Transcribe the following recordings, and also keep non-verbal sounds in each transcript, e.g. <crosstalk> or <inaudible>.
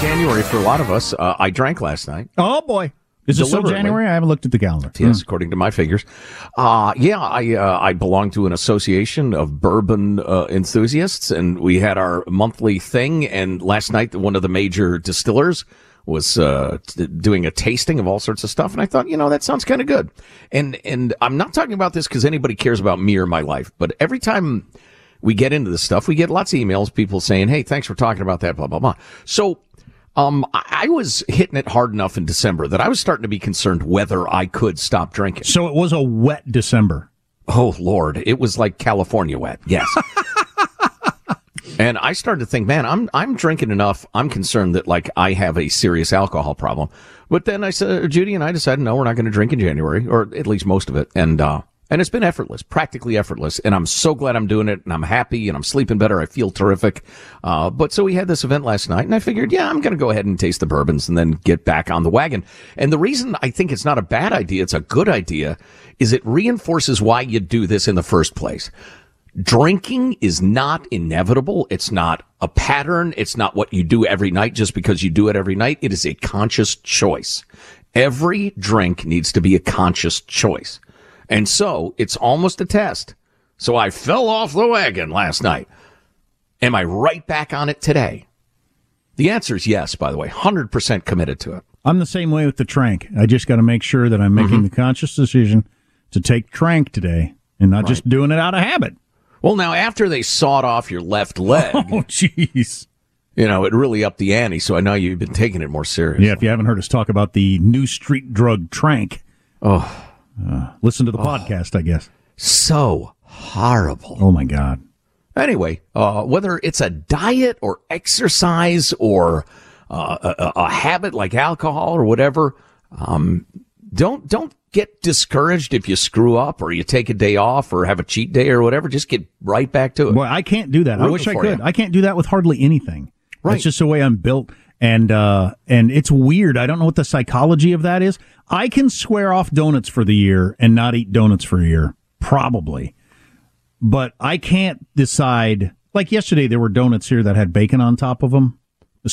January for a lot of us. Uh, I drank last night. Oh boy. Is it still January? I haven't looked at the calendar. Yes, according to my figures. Uh, yeah, I, uh, I belong to an association of bourbon uh, enthusiasts, and we had our monthly thing. And last night, one of the major distillers was uh, t- doing a tasting of all sorts of stuff, and I thought, you know, that sounds kind of good. And and I'm not talking about this because anybody cares about me or my life, but every time we get into this stuff, we get lots of emails, people saying, "Hey, thanks for talking about that," blah blah blah. So um, I was hitting it hard enough in December that I was starting to be concerned whether I could stop drinking. So it was a wet December. Oh Lord, it was like California wet. Yes. <laughs> and I started to think, man, I'm I'm drinking enough. I'm concerned that like I have a serious alcohol problem. But then I said, Judy and I decided, no, we're not going to drink in January, or at least most of it. And uh, and it's been effortless, practically effortless. And I'm so glad I'm doing it, and I'm happy, and I'm sleeping better. I feel terrific. Uh, but so we had this event last night, and I figured, yeah, I'm going to go ahead and taste the bourbons and then get back on the wagon. And the reason I think it's not a bad idea, it's a good idea, is it reinforces why you do this in the first place. Drinking is not inevitable. It's not a pattern. It's not what you do every night just because you do it every night. It is a conscious choice. Every drink needs to be a conscious choice. And so it's almost a test. So I fell off the wagon last night. Am I right back on it today? The answer is yes, by the way, 100% committed to it. I'm the same way with the tranq. I just got to make sure that I'm making mm-hmm. the conscious decision to take tranq today and not just doing it out of habit. Well, now after they sawed off your left leg, <laughs> Oh, jeez. you know, it really upped the ante. So I know you've been taking it more seriously. Yeah, if you haven't heard us talk about the new street drug tranq, Oh, listen to the podcast, I guess. so horrible. Oh, my God. Anyway, uh, whether it's a diet or exercise or uh, a, a habit like alcohol or whatever, um, don't don't get discouraged if you screw up or you take a day off or have a cheat day or whatever. Just get right back to it. Boy, I can't do that. I wish I could. you. I can't do that with hardly anything. Right. That's just the way I'm built. And uh, and it's weird. I don't know what the psychology of that is. I can swear off donuts for the year and not eat donuts for a year, probably, but I can't decide. Like yesterday, there were donuts here that had bacon on top of them.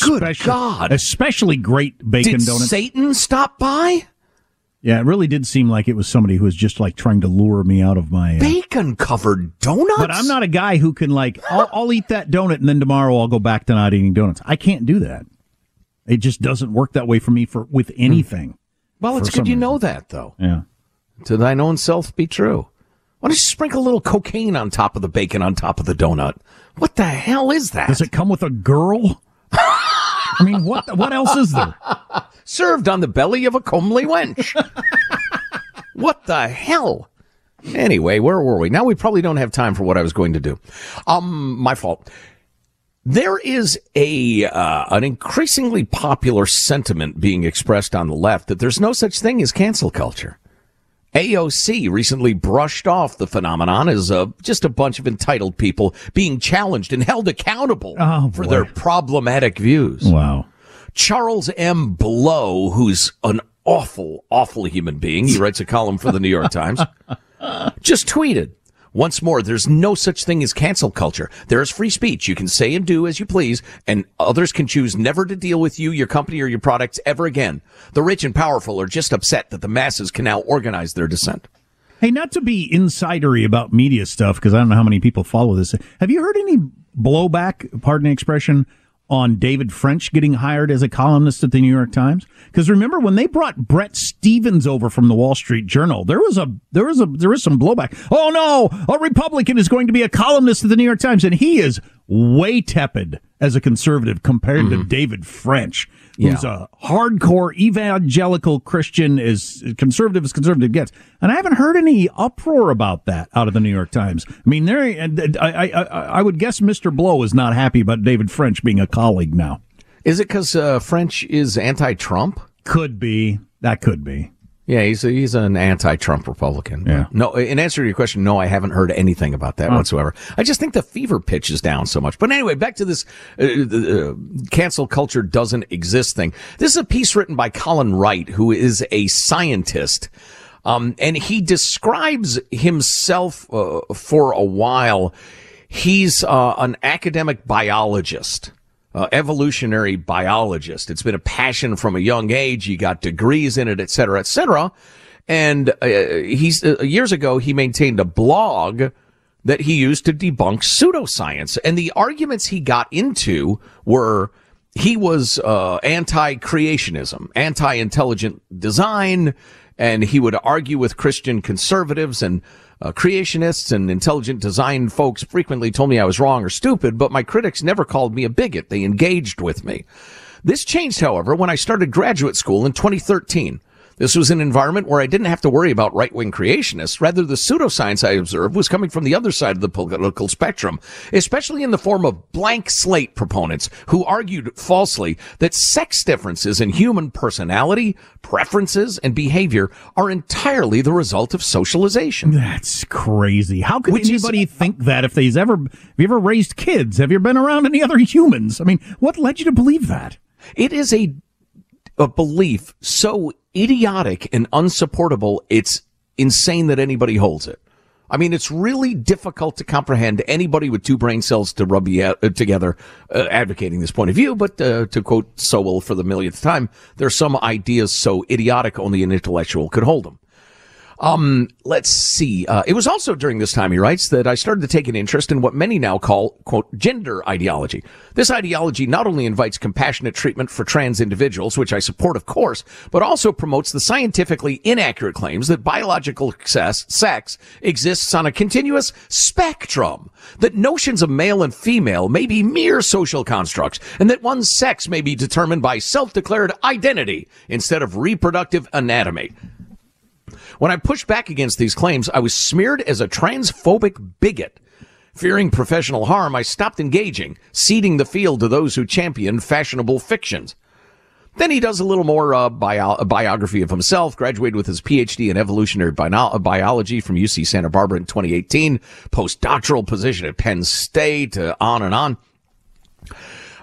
Good God! Especially great bacon Did donuts. Satan stop by? Yeah, it really did seem like it was somebody who was just like trying to lure me out of my. Uh, Bacon covered donuts? but I'm not a guy who can like, I'll, I'll eat that donut and then tomorrow I'll go back to not eating donuts. I can't do that. It just doesn't work that way for me for with anything. Well, it's good you know that, though. Yeah. To thine own self be true. Why don't you sprinkle a little cocaine on top of the bacon on top of the donut? What the hell is that? Does it come with a girl? <laughs> I mean, what what else is there? Served on the belly of a comely wench. <laughs> what the hell? Anyway, where were we? Now we probably don't have time for what I was going to do. Um, my fault. There is a uh, an increasingly popular sentiment being expressed on the left that there's no such thing as cancel culture. AOC recently brushed off the phenomenon as uh, just a bunch of entitled people being challenged and held accountable Oh, for their problematic views. Wow. Charles M. Blow, who's an awful, awful human being, he writes a column for the New York Times, <laughs> just tweeted. Once more, there's no such thing as cancel culture. There is free speech. You can say and do as you please, and others can choose never to deal with you, your company, or your products ever again. The rich and powerful are just upset that the masses can now organize their dissent. Hey, not to be insidery about media stuff because I don't know how many people follow this. Have you heard any blowback, pardon the expression, on David French getting hired as a columnist at the New York Times? Because remember when they brought Bret Stephens over from the Wall Street Journal, there was a there was a there was some blowback. Oh no, a Republican is going to be a columnist at the New York Times, and he is way tepid as a conservative compared to mm-hmm. David French. Who's Yeah. a hardcore evangelical Christian, as conservative as conservative gets, and I haven't heard any uproar about that out of the New York Times. I mean, there, I, I, I, I would guess Mr. Blow is not happy about David French being a colleague now. Is it because uh, French is anti-Trump? Could be that. Could be. Yeah, he's a, he's an anti-Trump Republican. Yeah. No, in answer to your question, no, I haven't heard anything about that whatsoever. I just think the fever pitch is down so much. But anyway, back to this uh, uh, cancel culture doesn't exist thing. This is a piece written by Colin Wright, who is a scientist. Um, and he describes himself uh, for a while. He's uh, an academic biologist uh, evolutionary biologist. It's been a passion from a young age. He got degrees in it, et cetera, et cetera. And uh, he's uh, years ago he maintained a blog that he used to debunk pseudoscience, and the arguments he got into were he was uh, anti-creationism, anti-intelligent design, and he would argue with Christian conservatives and uh, creationists and intelligent design folks frequently told me I was wrong or stupid, but my critics never called me a bigot. They engaged with me. This changed, however, when I started graduate school in 2013. This was an environment where I didn't have to worry about right-wing creationists. Rather, the pseudoscience I observed was coming from the other side of the political spectrum, especially in the form of blank slate proponents who argued falsely that sex differences in human personality, preferences, and behavior are entirely the result of socialization. That's crazy. How could Which is- anybody uh, think that if they've ever have you ever raised kids? Have you been around any other humans? I mean, what led you to believe that? It is a a belief so idiotic and unsupportable. It's insane that anybody holds it. I mean, it's really difficult to comprehend anybody with two brain cells to rub uh, together uh, advocating this point of view. But uh, to quote Sowell for the millionth time, there are some ideas so idiotic only an intellectual could hold them. Um, let's see. Uh, it was also during this time, he writes, that I started to take an interest in what many now call, quote, gender ideology. This ideology not only invites compassionate treatment for trans individuals, which I support, of course, but also promotes the scientifically inaccurate claims that biological sex, sex exists on a continuous spectrum, that notions of male and female may be mere social constructs, and that one's sex may be determined by self-declared identity instead of reproductive anatomy. When I pushed back against these claims, I was smeared as a transphobic bigot. Fearing professional harm, I stopped engaging, ceding the field to those who champion fashionable fictions. Then he does a little more uh, bio- biography of himself, graduated with his PhD in evolutionary bio- biology from UC Santa Barbara in 2018, postdoctoral position at Penn State, uh, on and on.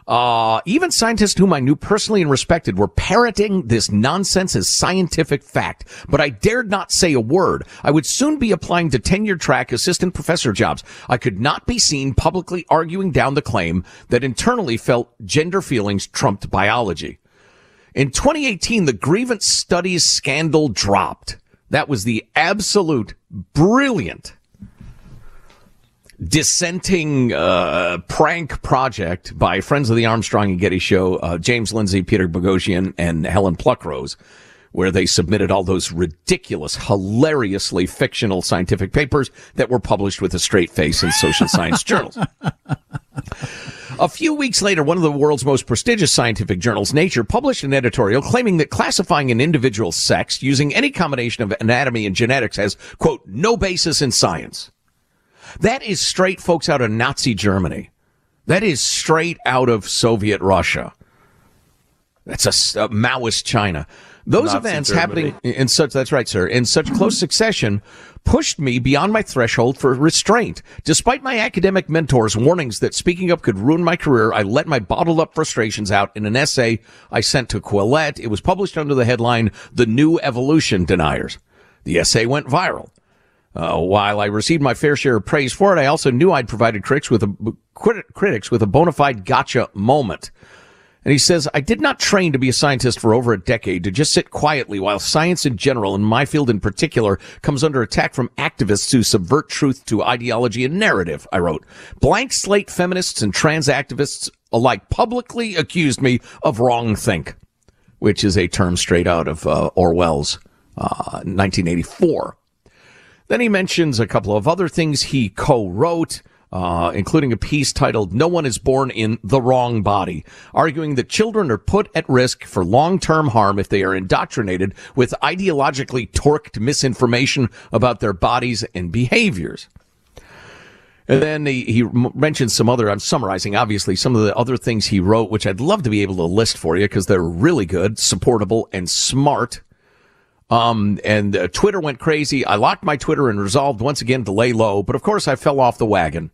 Uh, even scientists whom I knew personally and respected were parroting this nonsense as scientific fact, but I dared not say a word. I would soon be applying to tenure track assistant professor jobs. I could not be seen publicly arguing down the claim that internally felt gender feelings trumped biology. In 2018, the grievance studies scandal dropped. That was the absolute brilliant dissenting uh, prank project by friends of the Armstrong and Getty show, uh, James Lindsay, Peter Boghossian, and Helen Pluckrose, where they submitted all those ridiculous, hilariously fictional scientific papers that were published with a straight face in social science <laughs> journals. A few weeks later, one of the world's most prestigious scientific journals, Nature, published an editorial claiming that classifying an individual's sex using any combination of anatomy and genetics has, quote, no basis in science. That is straight folks out of Nazi Germany. That is straight out of Soviet Russia. That's a, a Maoist China. Those Nazi events Germany. happening in such, that's right, sir, in such close <laughs> succession pushed me beyond my threshold for restraint. Despite my academic mentors' warnings that speaking up could ruin my career, I let my bottled up frustrations out in an essay I sent to Quillette. It was published under the headline, The New Evolution Deniers. The essay went viral. Uh, while I received my fair share of praise for it, I also knew I'd provided critics with a, critics with a bona fide gotcha moment. And he says, I did not train to be a scientist for over a decade to just sit quietly while science in general and my field in particular comes under attack from activists who subvert truth to ideology and narrative, I wrote. Blank slate feminists and trans activists alike publicly accused me of wrong think, which is a term straight out of uh, Orwell's uh, 1984. Then he mentions a couple of other things he co-wrote. Uh, including a piece titled No One is Born in the Wrong Body, arguing that children are put at risk for long-term harm if they are indoctrinated with ideologically torqued misinformation about their bodies and behaviors. And then he, he mentioned some other, I'm summarizing, obviously, some of the other things he wrote, which I'd love to be able to list for you because they're really good, supportable, and smart. Um, and uh, Twitter went crazy. I locked my Twitter and resolved once again to lay low, but of course I fell off the wagon.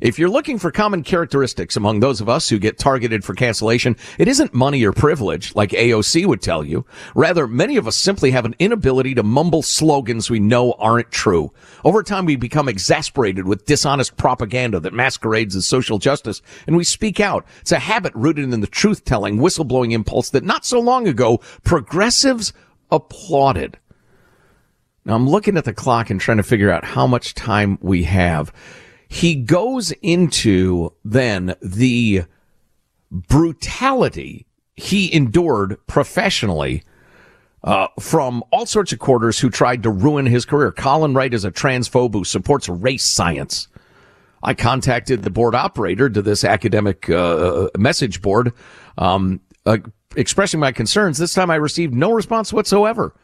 If you're looking for common characteristics among those of us who get targeted for cancellation, it isn't money or privilege, like AOC would tell you. Rather, many of us simply have an inability to mumble slogans we know aren't true. Over time, we become exasperated with dishonest propaganda that masquerades as social justice, and we speak out. It's a habit rooted in the truth-telling, whistleblowing impulse that not so long ago, progressives applauded. Now I'm looking at the clock and trying to figure out how much time we have. He goes into then the brutality he endured professionally uh, from all sorts of quarters who tried to ruin his career. Colin Wright is a transphobe who supports race science. I contacted the board operator to this academic uh, message board, um, uh, expressing my concerns. This time I received no response whatsoever.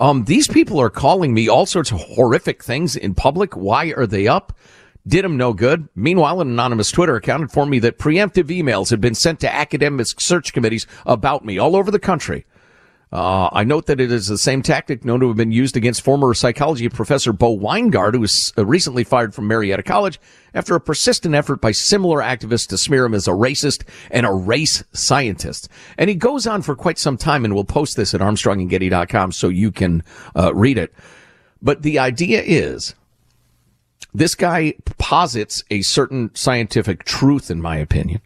Um, these people are calling me all sorts of horrific things in public. Why are they up? Did them no good. Meanwhile, an anonymous Twitter account informed me that preemptive emails had been sent to academic search committees about me all over the country. Uh, I note that it is the same tactic known to have been used against former psychology professor Bo Winegard, who was uh, recently fired from Marietta College after a persistent effort by similar activists to smear him as a racist and a race scientist. And he goes on for quite some time, and we'll post this at ArmstrongandGetty.com so you can uh, read it. But the idea is this guy posits a certain scientific truth, in my opinion.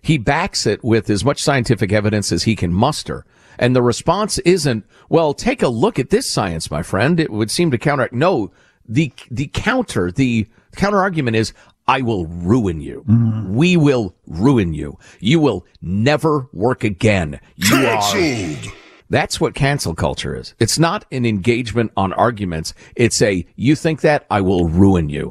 He backs it with as much scientific evidence as he can muster. And the response isn't, well, take a look at this science, my friend. It would seem to counteract. No, the, the counter, the counter argument is, I will ruin you. Mm. We will ruin you. You will never work again. You Canceled. Are, that's what cancel culture is. It's not an engagement on arguments. It's a, you think that, I will ruin you.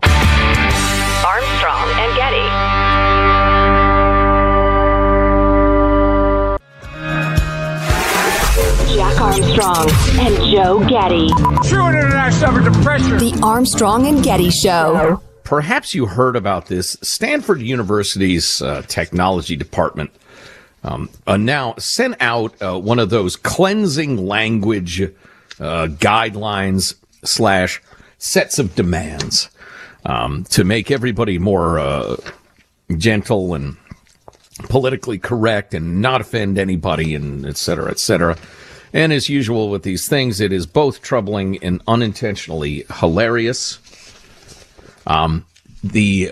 Armstrong and Joe Getty. True internet suffered depression. The Armstrong and Getty Show. Perhaps you heard about this. Stanford University's uh, technology department um, uh, now sent out uh, one of those cleansing language uh, guidelines slash sets of demands um, to make everybody more uh, gentle and politically correct and not offend anybody and et cetera, et cetera. And as usual with these things, it is both troubling and unintentionally hilarious. Um, the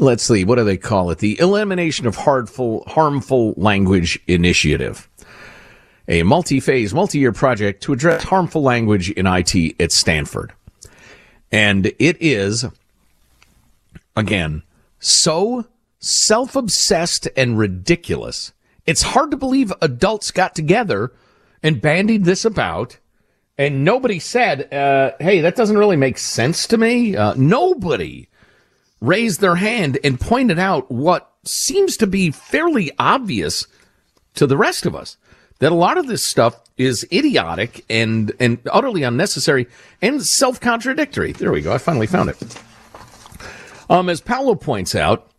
let's see, what do they call it? The elimination of harmful harmful language initiative, a multi-phase, multi-year project to address harmful language in IT at Stanford, and it is again so self-obsessed and ridiculous. It's hard to believe adults got together and bandied this about. And nobody said, uh, hey, that doesn't really make sense to me. Uh, nobody raised their hand and pointed out what seems to be fairly obvious to the rest of us that a lot of this stuff is idiotic and, and utterly unnecessary and self-contradictory. There we go. I finally found it. Um, as Paolo points out,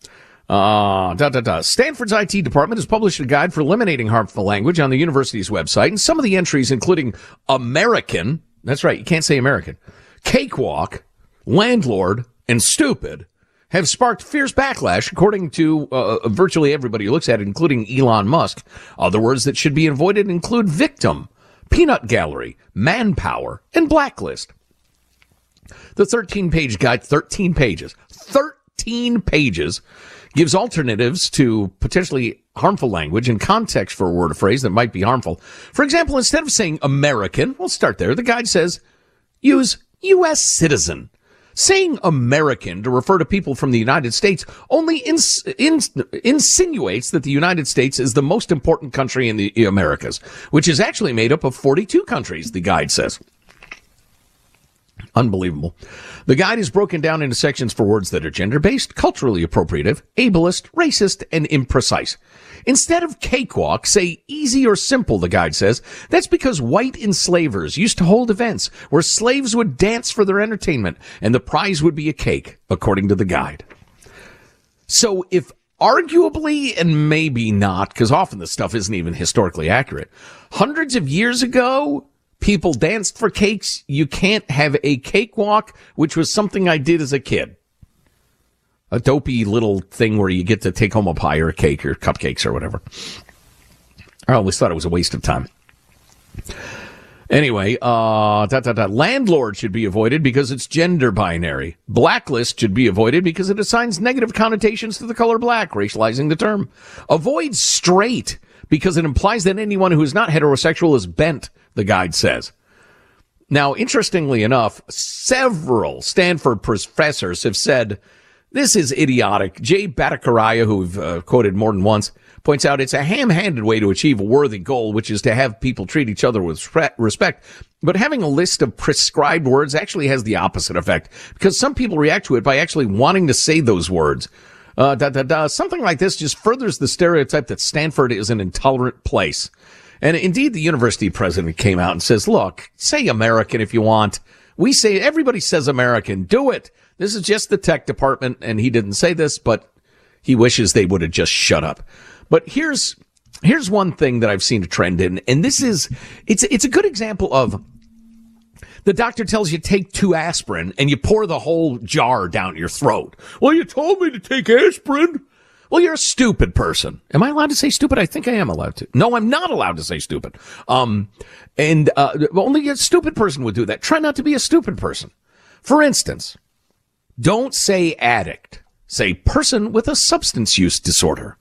uh, da, da, da. Stanford's IT department has published a guide for eliminating harmful language on the university's website, and some of the entries, including American, that's right, you can't say American, cakewalk, landlord, and stupid, have sparked fierce backlash, according to uh, virtually everybody who looks at it, including Elon Musk. Other words that should be avoided include victim, peanut gallery, manpower, and blacklist. The 13 page guide, 13 pages, 13 pages gives alternatives to potentially harmful language and context for a word or phrase that might be harmful. For example, instead of saying American, we'll start there. The guide says use U.S. citizen. Saying American to refer to people from the United States only ins- ins- insinuates that the United States is the most important country in the Americas, which is actually made up of 42 countries, the guide says. Unbelievable. The guide is broken down into sections for words that are gender based, culturally appropriative, ableist, racist, and imprecise. Instead of cakewalk, say easy or simple, the guide says. That's because white enslavers used to hold events where slaves would dance for their entertainment and the prize would be a cake, according to the guide. So if arguably and maybe not, because often the stuff isn't even historically accurate, hundreds of years ago, people danced for cakes. You can't have a cakewalk, which was something I did as a kid. A dopey little thing where you get to take home a pie or a cake or cupcakes or whatever. I always thought it was a waste of time. Anyway, uh, da, da. landlord should be avoided because it's gender binary. Blacklist should be avoided because it assigns negative connotations to the color black, racializing the term. Avoid straight because it implies that anyone who is not heterosexual is bent the guide says. Now, interestingly enough, several Stanford professors have said this is idiotic. Jay Bhattacharya, who we've uh, quoted more than once, points out it's a ham-handed way to achieve a worthy goal, which is to have people treat each other with respect. But having a list of prescribed words actually has the opposite effect because some people react to it by actually wanting to say those words. Uh, da, da, da. Something like this just furthers the stereotype that Stanford is an intolerant place. And indeed, the university president came out and says, look, say American if you want. We say, everybody says American. Do it. This is just the tech department. And he didn't say this, but he wishes they would have just shut up. But here's, here's one thing that I've seen a trend in. And this is, it's, it's a good example of the doctor tells you take two aspirin and you pour the whole jar down your throat. Well, you told me to take aspirin. Well, you're a stupid person. Am I allowed to say stupid? I think I am allowed to. No, I'm not allowed to say stupid. Um, and, uh, only a stupid person would do that. Try not to be a stupid person. For instance, don't say addict. Say person with a substance use disorder.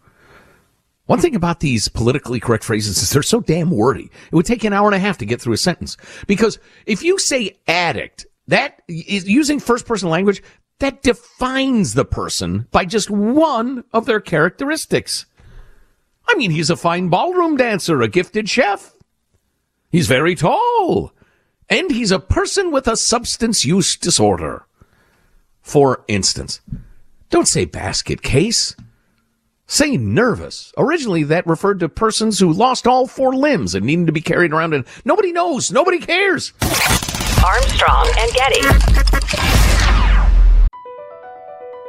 One thing about these politically correct phrases is they're so damn wordy. It would take an hour and a half to get through a sentence. Because if you say addict, that is using first person language, that defines the person by just one of their characteristics. I mean, he's a fine ballroom dancer, a gifted chef. He's very tall. And he's a person with a substance use disorder. For instance, don't say basket case. Say nervous. Originally, that referred to persons who lost all four limbs and needed to be carried around, and nobody knows, nobody cares. Armstrong and Getty.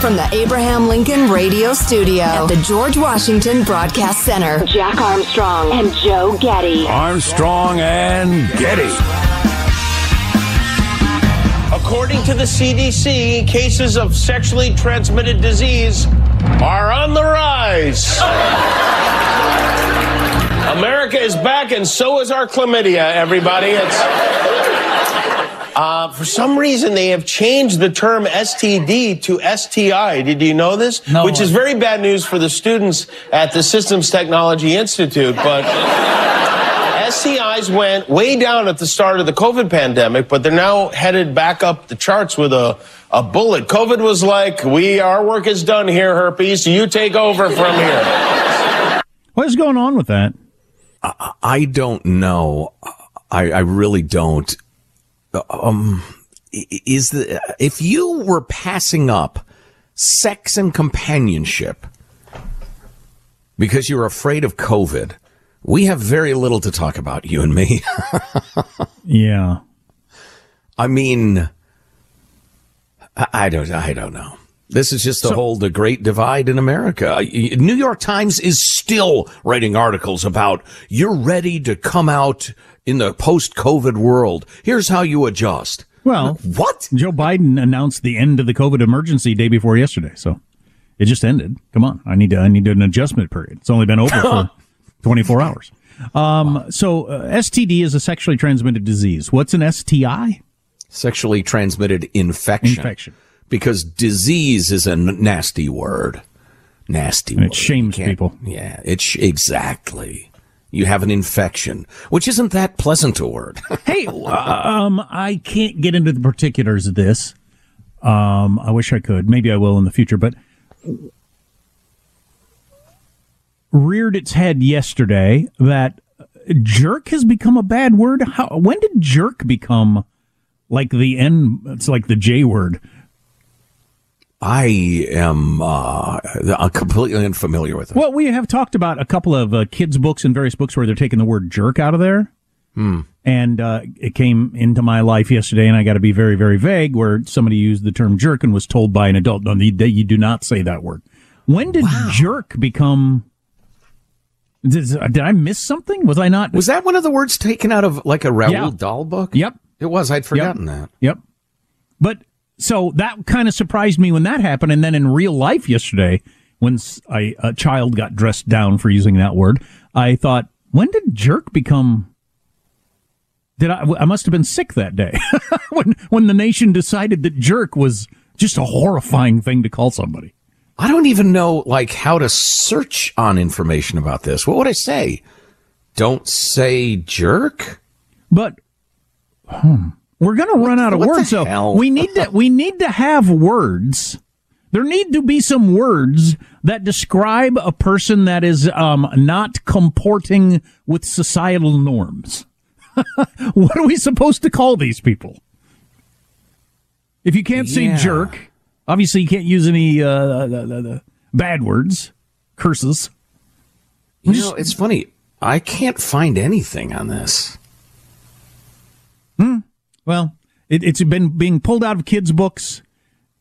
From the Abraham Lincoln Radio Studio at the George Washington Broadcast Center. Jack Armstrong and Joe Getty. Armstrong and Getty. According to the CDC, cases of sexually transmitted disease are on the rise. America is back, and so is our chlamydia, everybody. It's. Uh, for some reason, they have changed the term STD to STI. Did you know this? No. Which is very bad news for the students at the Systems Technology Institute, but. <laughs> STIs went way down at the start of the COVID pandemic, but they're now headed back up the charts with a, a bullet. COVID was like, we, our work is done here, herpes. You take over from here. What is going on with that? I don't know. I, I really don't. Um, is the if you were passing up sex and companionship because you're afraid of COVID, we have very little to talk about, you and me. <laughs> Yeah. I mean, I, I don't, I don't know. This is just the whole the great divide in America. New York Times is still writing articles about you're ready to come out in the post-COVID world. Here's how you adjust. Well, what? Joe Biden announced the end of the COVID emergency day before yesterday, so it just ended. Come on, I need to, I need an adjustment period. It's only been over for <laughs> 24 hours. Um, so uh, STD is a sexually transmitted disease. What's an STI? Sexually transmitted infection. Infection. Because disease is a n- nasty word. Nasty And word. it shames people. Yeah, it's sh- exactly. You have an infection, which isn't that pleasant a word. <laughs> Hey, um, I can't get into the particulars of this. Um, I wish I could. Maybe I will in the future, but reared its head yesterday that jerk has become a bad word. How, when did jerk become like the N? It's like the J word. I am uh, completely unfamiliar with it. Well, we have talked about a couple of uh, kids' books and various books where they're taking the word jerk out of there. Hmm. And uh, it came into my life yesterday, and I got to be very, very vague. Where somebody used the term jerk and was told by an adult, "No, you, you do not say that word." When did jerk become? Did, did I miss something? Was I not? Was that one of the words taken out of like a Roald Yeah. Dahl book? Yep. It was. I'd forgotten that. Yep. But so that kind of surprised me when that happened, and then in real life yesterday, when I, a child got dressed down for using that word, I thought, when did jerk become? Did I? I must have been sick that day <laughs> when when the nation decided that jerk was just a horrifying thing to call somebody. I don't even know like how to search on information about this. What would I say? Don't say jerk. But hmm, we're going to run out of words. So we need to we need to have words. There need to be some words that describe a person that is um, not comporting with societal norms. <laughs> what are we supposed to call these people? If you can't say Yeah. jerk, obviously you can't use any uh, the, the, the bad words, curses. You know, it's funny. I can't find anything on this. Well, it, it's been being pulled out of kids' books,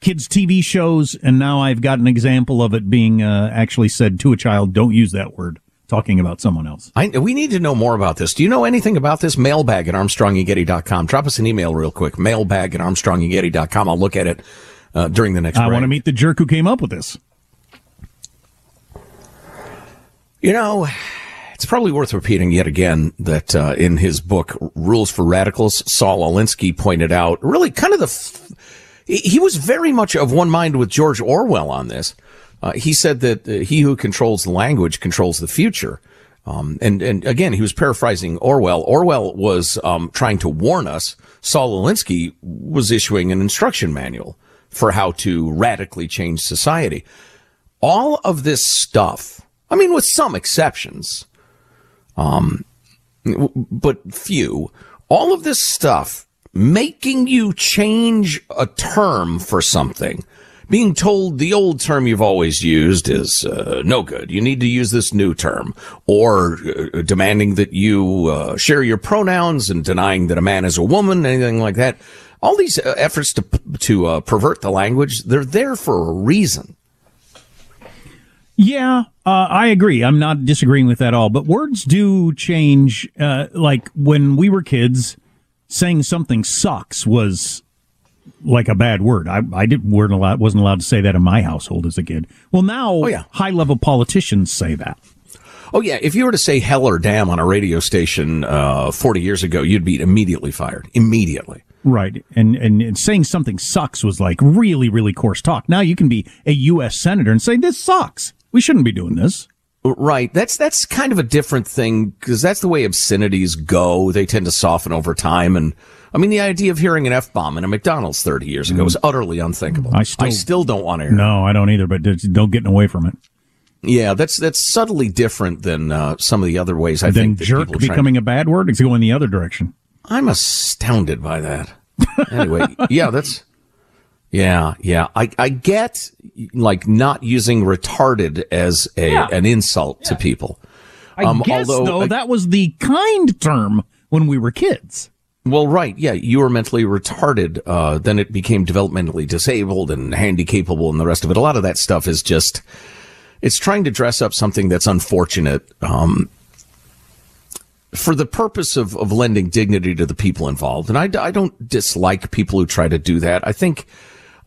kids' TV shows, and now I've got an example of it being uh, actually said to a child, don't use that word, talking about someone else. I, we need to know more about this. Do you know anything about this? Mailbag at armstrongandgetty.com. Drop us an email real quick. Mailbag at armstrongandgetty.com. I'll look at it uh, during the next one. I want to meet the jerk who came up with this. You know, it's probably worth repeating yet again that uh, in his book Rules for Radicals, Saul Alinsky pointed out really kind of the. F- he was very much of one mind with George Orwell on this. Uh, he said that uh, he who controls the language controls the future. Um, and, and again, he was paraphrasing Orwell. Orwell was um, trying to warn us. Saul Alinsky was issuing an instruction manual for how to radically change society. All of this stuff, I mean, with some exceptions, um, but few, all of this stuff making you change a term for something, being told the old term you've always used is uh, no good. You need to use this new term, or uh, demanding that you uh, share your pronouns and denying that a man is a woman, anything like that. All these uh, efforts to to uh, pervert the language, they're there for a reason. Yeah, uh, I agree. I'm not disagreeing with that at all. But words do change. Uh, like when we were kids, saying something sucks was like a bad word. I, I didn't weren't allowed wasn't allowed to say that in my household as a kid. Well, now Oh, yeah. high level politicians say that. Oh yeah, if you were to say hell or damn on a radio station uh, 40 years ago, you'd be immediately fired. Immediately. Right. And, and and saying something sucks was like really really coarse talk. Now you can be a U.S. senator and say this sucks. We shouldn't be doing this. Right. That's that's kind of a different thing because that's the way obscenities go. They tend to soften over time. And I mean, the idea of hearing an f bomb in a McDonald's 30 years ago was utterly unthinkable. I still- I still don't want to hear. it. No, I don't either. But don't get away from it. Yeah, that's that's subtly different than uh, some of the other ways I then think that jerk becoming a bad word. It's going the other direction. I'm astounded by that. Anyway, <laughs> yeah, that's yeah, yeah. I I get like not using retarded as a Yeah. an insult to people. I Um, guess although- though that was the kind term when we were kids. Well, right, yeah, you were mentally retarded. Uh, then it became developmentally disabled and handicapable, and the rest of it. A lot of that stuff is just it's trying to dress up something that's unfortunate. Um, for the purpose of, of lending dignity to the people involved. And I, I don't dislike people who try to do that. I think,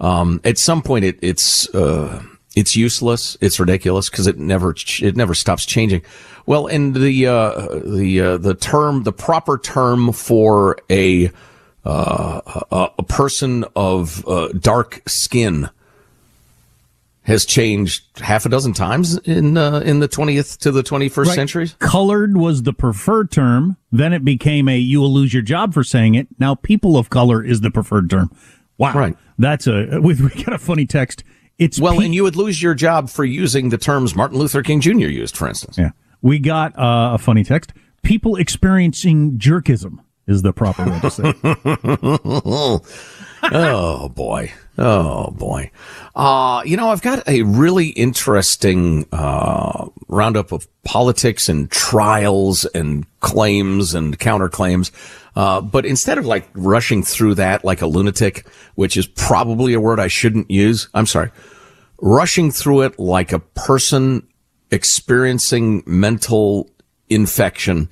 um, at some point it, it's, uh, it's useless. It's ridiculous because it never, ch- it never stops changing. Well, and the, uh, the, uh, the term, the proper term for a, uh, a, a person of, uh, dark skin has changed half a dozen times in, uh, in the 20th to the 21st Right. centuries. Colored was the preferred term. Then it became a you will lose your job for saying it. Now people of color is the preferred term. Wow. Right. That's a <laughs> we, we got a funny text. It's Well, pe- and you would lose your job for using the terms Martin Luther King Jr. used, for instance. yeah. We got uh, a funny text. People experiencing jerkism is the proper way to say. <laughs> oh boy. Oh boy. Uh, you know, I've got a really interesting, uh, roundup of politics and trials and claims and counterclaims. Uh, but instead of like rushing through that like a lunatic, which is probably a word I shouldn't use, I'm sorry, rushing through it like a person experiencing mental infection.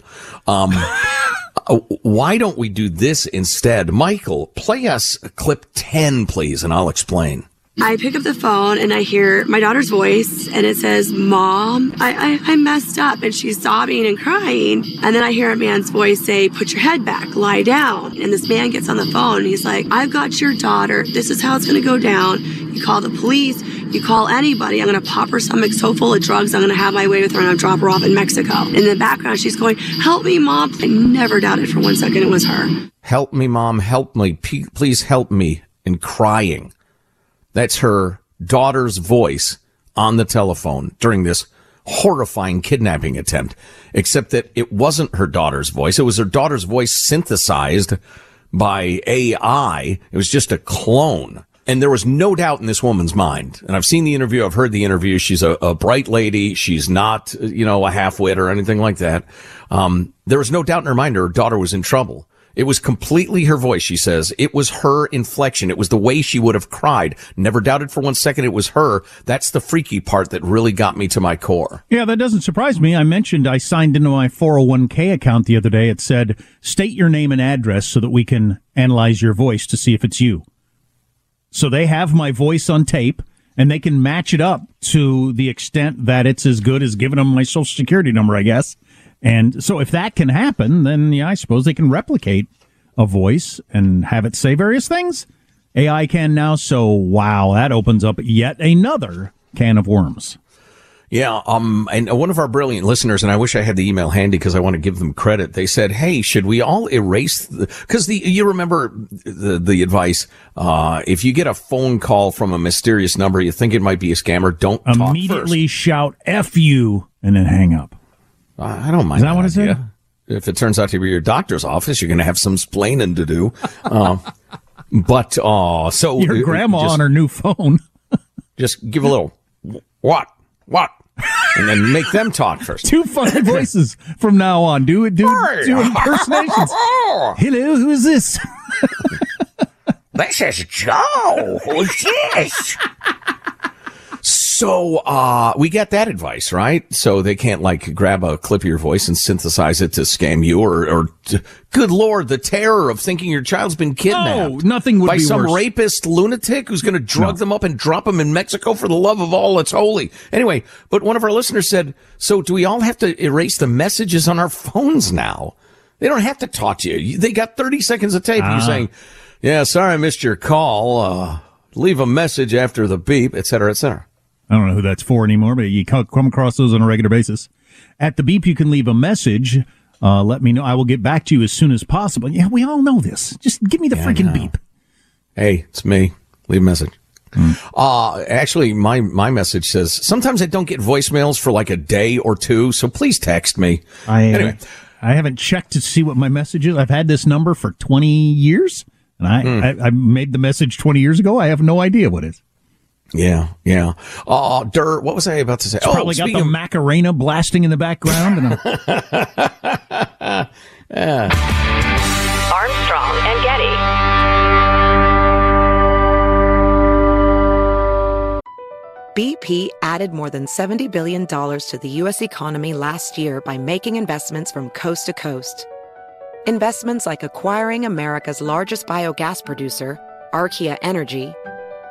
Um, Uh, why don't we do this instead? Michael, play us clip 10, please, and I'll explain. I pick up the phone and I hear my daughter's voice and it says, Mom, I, I, I messed up. And she's sobbing and crying. And then I hear a man's voice say, Put your head back, lie down. And this man gets on the phone and he's like, I've got your daughter. This is how it's going to go down. You call the police, you call anybody. I'm to pop her stomach so full of drugs, I'm to have my way with her and I'll drop her off in Mexico. In the background, she's going, Help me, Mom. I never doubted for one second it was her. Help me, mom. Help me. P- please help me. And crying. That's her daughter's voice on the telephone during this horrifying kidnapping attempt, except that it wasn't her daughter's voice. It was her daughter's voice synthesized by AI. It was just a clone. And there was no doubt in this woman's mind. And I've seen the interview. I've heard the interview. She's a, a bright lady. She's not, you know, a half-wit or anything like that. Um, there was no doubt in her mind her daughter was in trouble. It was completely her voice, she says. It was her inflection. It was the way she would have cried. Never doubted for one second it was her. That's the freaky part that really got me to my core. Yeah, that doesn't surprise me. I mentioned I signed into my 401k account the other day. It said, state your name and address so that we can analyze your voice to see if it's you. So they have my voice on tape and they can match it up to the extent that it's as good as giving them my social security number, I guess. And so if that can happen, then yeah, I suppose they can replicate a voice and have it say various things. AI can now. So wow, that opens up yet another can of worms. Yeah, um, and one of our brilliant listeners, and I wish I had the email handy because I want to give them credit. They said, "Hey, should we all erase the?" Because the you remember the the advice: uh, if you get a phone call from a mysterious number, you think it might be a scammer, don't immediately shout "f you" and then hang up. I don't mind. Is that, that what it said? If it turns out to be your doctor's office, you're going to have some splaining to do. Uh, <laughs> but uh, so your grandma just, on her new phone. <laughs> just give a little what what and then make them talk first. Two funny voices from now on. Do it. Do, do impersonations. <laughs> Hello, who is this? this is Joe. Who's this? <laughs> So uh, we get that advice, right? So they can't like grab a clip of your voice and synthesize it to scam you, or, or to, good lord, the terror of thinking your child's been kidnapped. No, nothing would by some worse. rapist lunatic who's going to drug no. them up and drop them in Mexico for the love of all that's holy. Anyway, but one of our listeners said, "So do we all have to erase the messages on our phones now? They don't have to talk to you. They got thirty seconds of tape. Uh. You're saying, yeah, sorry, I missed your call. Uh, leave a message after the beep, et cetera, et cetera." I don't know who that's for anymore, but you come across those on a regular basis. At the beep, you can leave a message. Uh, let me know. I will get back to you as soon as possible. Yeah, we all know this. Just give me the yeah, freaking beep. Hey, it's me. Leave a message. Mm. Uh, actually, my, my message says sometimes I don't get voicemails for like a day or two, so please text me. I, anyway, I haven't checked to see what my message is. I've had this number for 20 years, and I, mm. I, I made the message 20 years ago. I have no idea what it is. Yeah, yeah. Oh, Dirt, what was I about to say? It's oh, probably got the of... Macarena blasting in the background. And <laughs> yeah. Armstrong and Getty. BP added more than $70 billion to the U.S. economy last year by making investments from coast to coast. Investments like acquiring America's largest biogas producer, Archaea Energy,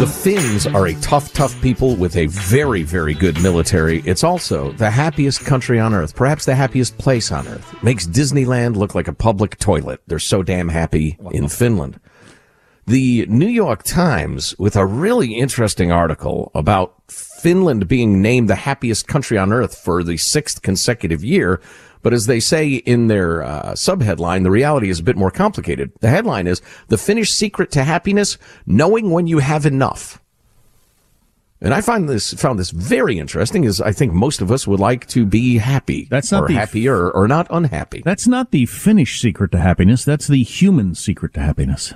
The Finns are a tough, tough people with a very, very good military. It's also the happiest country on earth, perhaps the happiest place on earth. Makes Disneyland look like a public toilet. They're so damn happy in Finland. The New York Times with a really interesting article about Finland being named the happiest country on earth for the sixth consecutive year. But as they say in their uh, subheadline, the reality is a bit more complicated. The headline is The Finnish Secret to Happiness Knowing When You Have Enough. And I find this found this very interesting, as I think most of us would like to be happy. That's not or the- happier or not unhappy. That's not the Finnish secret to happiness. That's the human secret to happiness.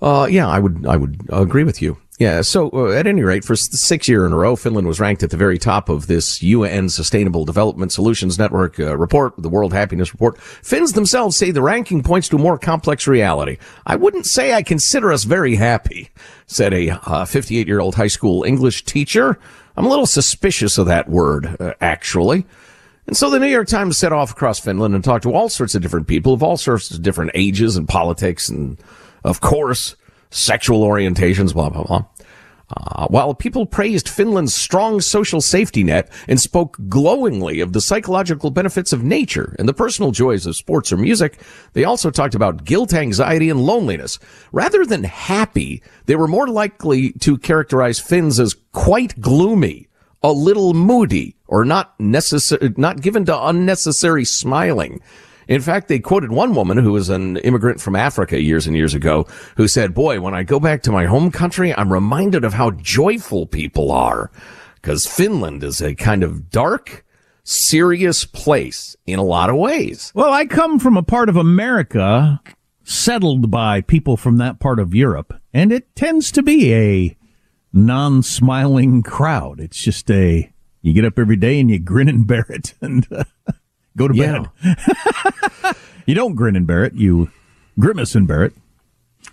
Uh, yeah, I would, I would agree with you. Yeah. So uh, at any rate, for s- the sixth year in a row, Finland was ranked at the very top of this UN Sustainable Development Solutions Network uh, report, the World Happiness Report. Finns themselves say the ranking points to a more complex reality. I wouldn't say I consider us very happy, said a 58 year old high school English teacher. I'm a little suspicious of that word, uh, actually. And so the New York Times set off across Finland and talked to all sorts of different people of all sorts of different ages and politics and, of course, sexual orientations, blah, blah, blah. Uh, while people praised Finland's strong social safety net and spoke glowingly of the psychological benefits of nature and the personal joys of sports or music, they also talked about guilt, anxiety, and loneliness. Rather than happy, they were more likely to characterize Finns as quite gloomy, a little moody, or not necessary, not given to unnecessary smiling. In fact, they quoted one woman who was an immigrant from Africa years and years ago who said, boy, when I go back to my home country, I'm reminded of how joyful people are. Cause Finland is a kind of dark, serious place in a lot of ways. Well, I come from a part of America settled by people from that part of Europe, and it tends to be a non-smiling crowd. It's just a you get up every day and you grin and bear it <laughs> and uh, go to Yeah. bed. <laughs> you don't grin and bear it, you grimace and bear it.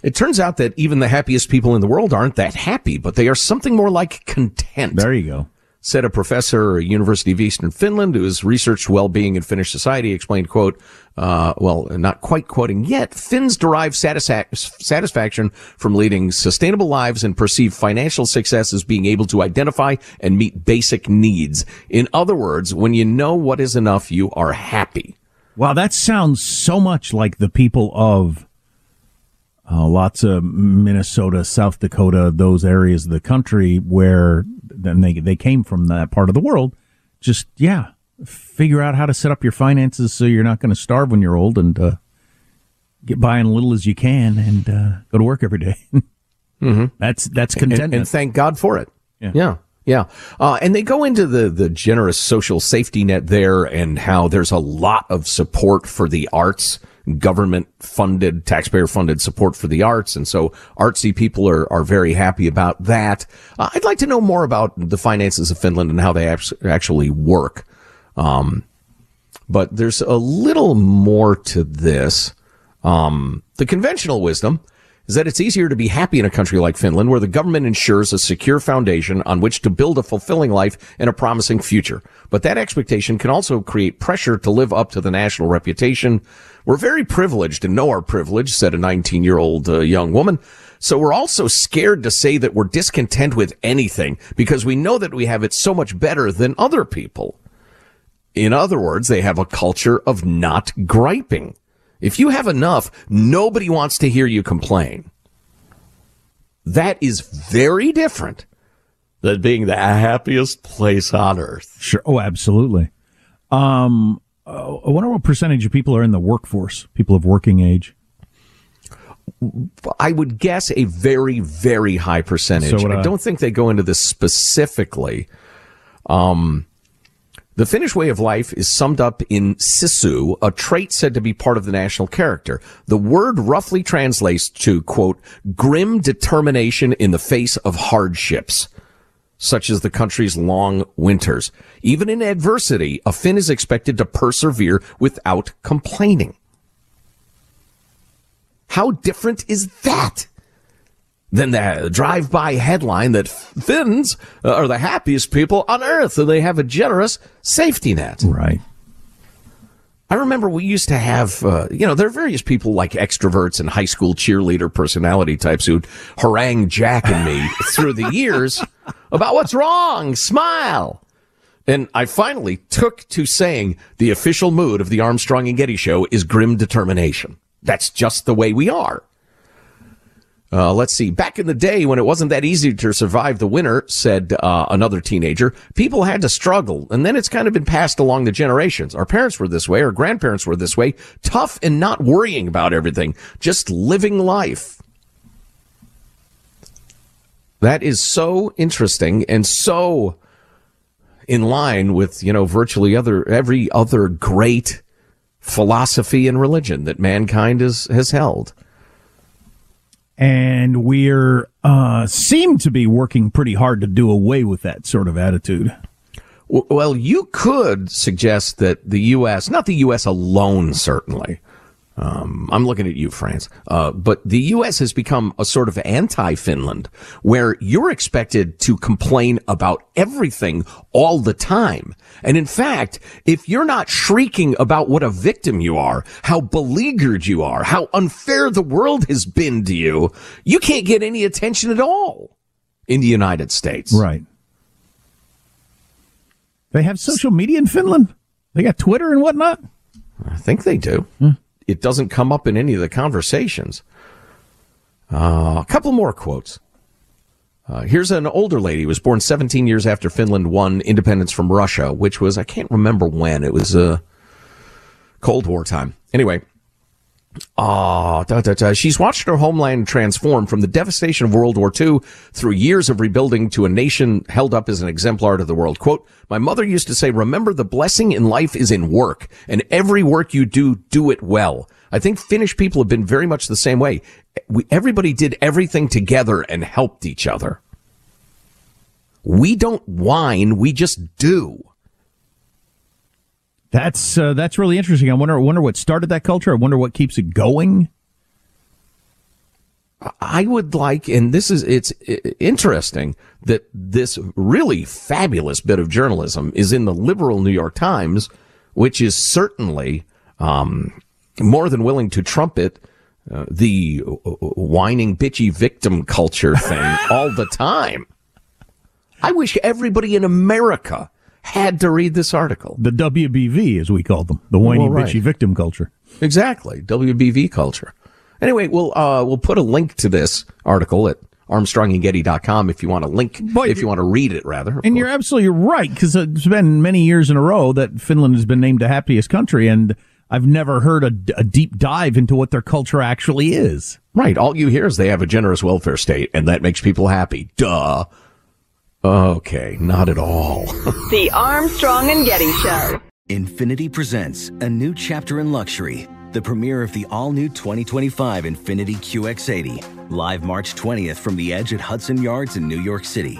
It turns out that even the happiest people in the world aren't that happy, but they are something more like content. There you go. said a professor at University of Eastern Finland who has researched well-being in Finnish society explained, quote, uh, well, not quite quoting yet, Finns derive satisfa- satisfaction from leading sustainable lives and perceive financial success as being able to identify and meet basic needs. In other words, when you know what is enough, you are happy. Wow, that sounds so much like the people of uh, lots of Minnesota, South Dakota, those areas of the country where then they they came from that part of the world. Just yeah, figure out how to set up your finances so you're not going to starve when you're old and uh, get by as little as you can and uh, go to work every day. <laughs> Mm-hmm. That's that's And- contentment. And, thank God for it. Yeah. Yeah. Yeah. Uh, and they go into the, the generous social safety net there and how there's a lot of support for the arts, government funded, taxpayer funded support for the arts. And so artsy people are, are very happy about that. Uh, I'd like to know more about the finances of Finland and how they actually work. Um, but there's a little more to this. Um, the conventional wisdom is that it's easier to be happy in a country like Finland where the government ensures a secure foundation on which to build a fulfilling life and a promising future. But that expectation can also create pressure to live up to the national reputation. We're very privileged and know our privilege, said a 19 year old uh, young woman. So we're also scared to say that we're discontent with anything because we know that we have it so much better than other people. In other words, they have a culture of not griping. If you have enough, nobody wants to hear you complain. That is very different than being the happiest place on earth. Sure. Oh, absolutely. Um, uh, I wonder what percentage of people are in the workforce, people of working age. I would guess a very, very high percentage. So I I. don't think they go into this specifically. Um, the Finnish way of life is summed up in sisu, a trait said to be part of the national character. The word roughly translates to, quote, grim determination in the face of hardships, such as the country's long winters. Even in adversity, a Finn is expected to persevere without complaining. How different is that? Than the drive-by headline that Finns are the happiest people on earth and they have a generous safety net. Right. I remember we used to have, uh, you know, there are various people like extroverts and high school cheerleader personality types who'd harangue Jack and me <laughs> through the years about what's wrong, smile. And I finally took to saying the official mood of the Armstrong and Getty show is grim determination. That's just the way we are. Uh, let's see. Back in the day when it wasn't that easy to survive the winter, said uh, another teenager, people had to struggle, and then it's kind of been passed along the generations. Our parents were this way, our grandparents were this way, tough and not worrying about everything, just living life. That is so interesting and so in line with you know virtually other every other great philosophy and religion that mankind is, has held. And we're uh, seem to be working pretty hard to do away with that sort of attitude. Well, you could suggest that the U.S., not the U.S. alone, certainly. Um, I'm looking at you, France. Uh, but the U.S. has become a sort of anti-Finland, where you're expected to complain about everything all the time. And in fact, if you're not shrieking about what a victim you are, how beleaguered you are, how unfair the world has been to you, you can't get any attention at all in the United States. Right. They have social media in Finland. They got Twitter and whatnot. I think they do. It doesn't come up in any of the conversations. Uh, a couple more quotes. Uh, here's an older lady who was born 17 years after Finland won independence from Russia, which was, I can't remember when. It was uh, Cold War time. Anyway, Ah, da, da, da. she's watched her homeland transform from the devastation of World War II through years of rebuilding to a nation held up as an exemplar to the world. Quote, my mother used to say, remember the blessing in life is in work and every work you do, do it well. I think Finnish people have been very much the same way. We, everybody did everything together and helped each other. We don't whine. We just do. That's uh, that's really interesting. I wonder wonder what started that culture. I wonder what keeps it going. I would like, and this is, it's interesting that this really fabulous bit of journalism is in the liberal New York Times, which is certainly, um, more than willing to trumpet uh, the whining, bitchy victim culture thing <laughs> all the time. I wish everybody in America had to read this article. The WBV, as we call them, the whiny Well, right. bitchy victim culture. Exactly. WBV culture. Anyway, we'll uh, we'll put a link to this article at armstrongandgetty.com if you want to link if you want to read it rather. And you're absolutely right because it's been many years in a row that Finland has been named the happiest country, and I've never heard a, a deep dive into what their culture actually is. Right. All you hear is they have a generous welfare state, and that makes people happy. Duh. Okay, not at all. <laughs> The Armstrong and Getty Show. Infiniti presents a new chapter in luxury, the premiere of the all new 2025 Infiniti QX80, live March 20th from the edge at Hudson Yards in New York City,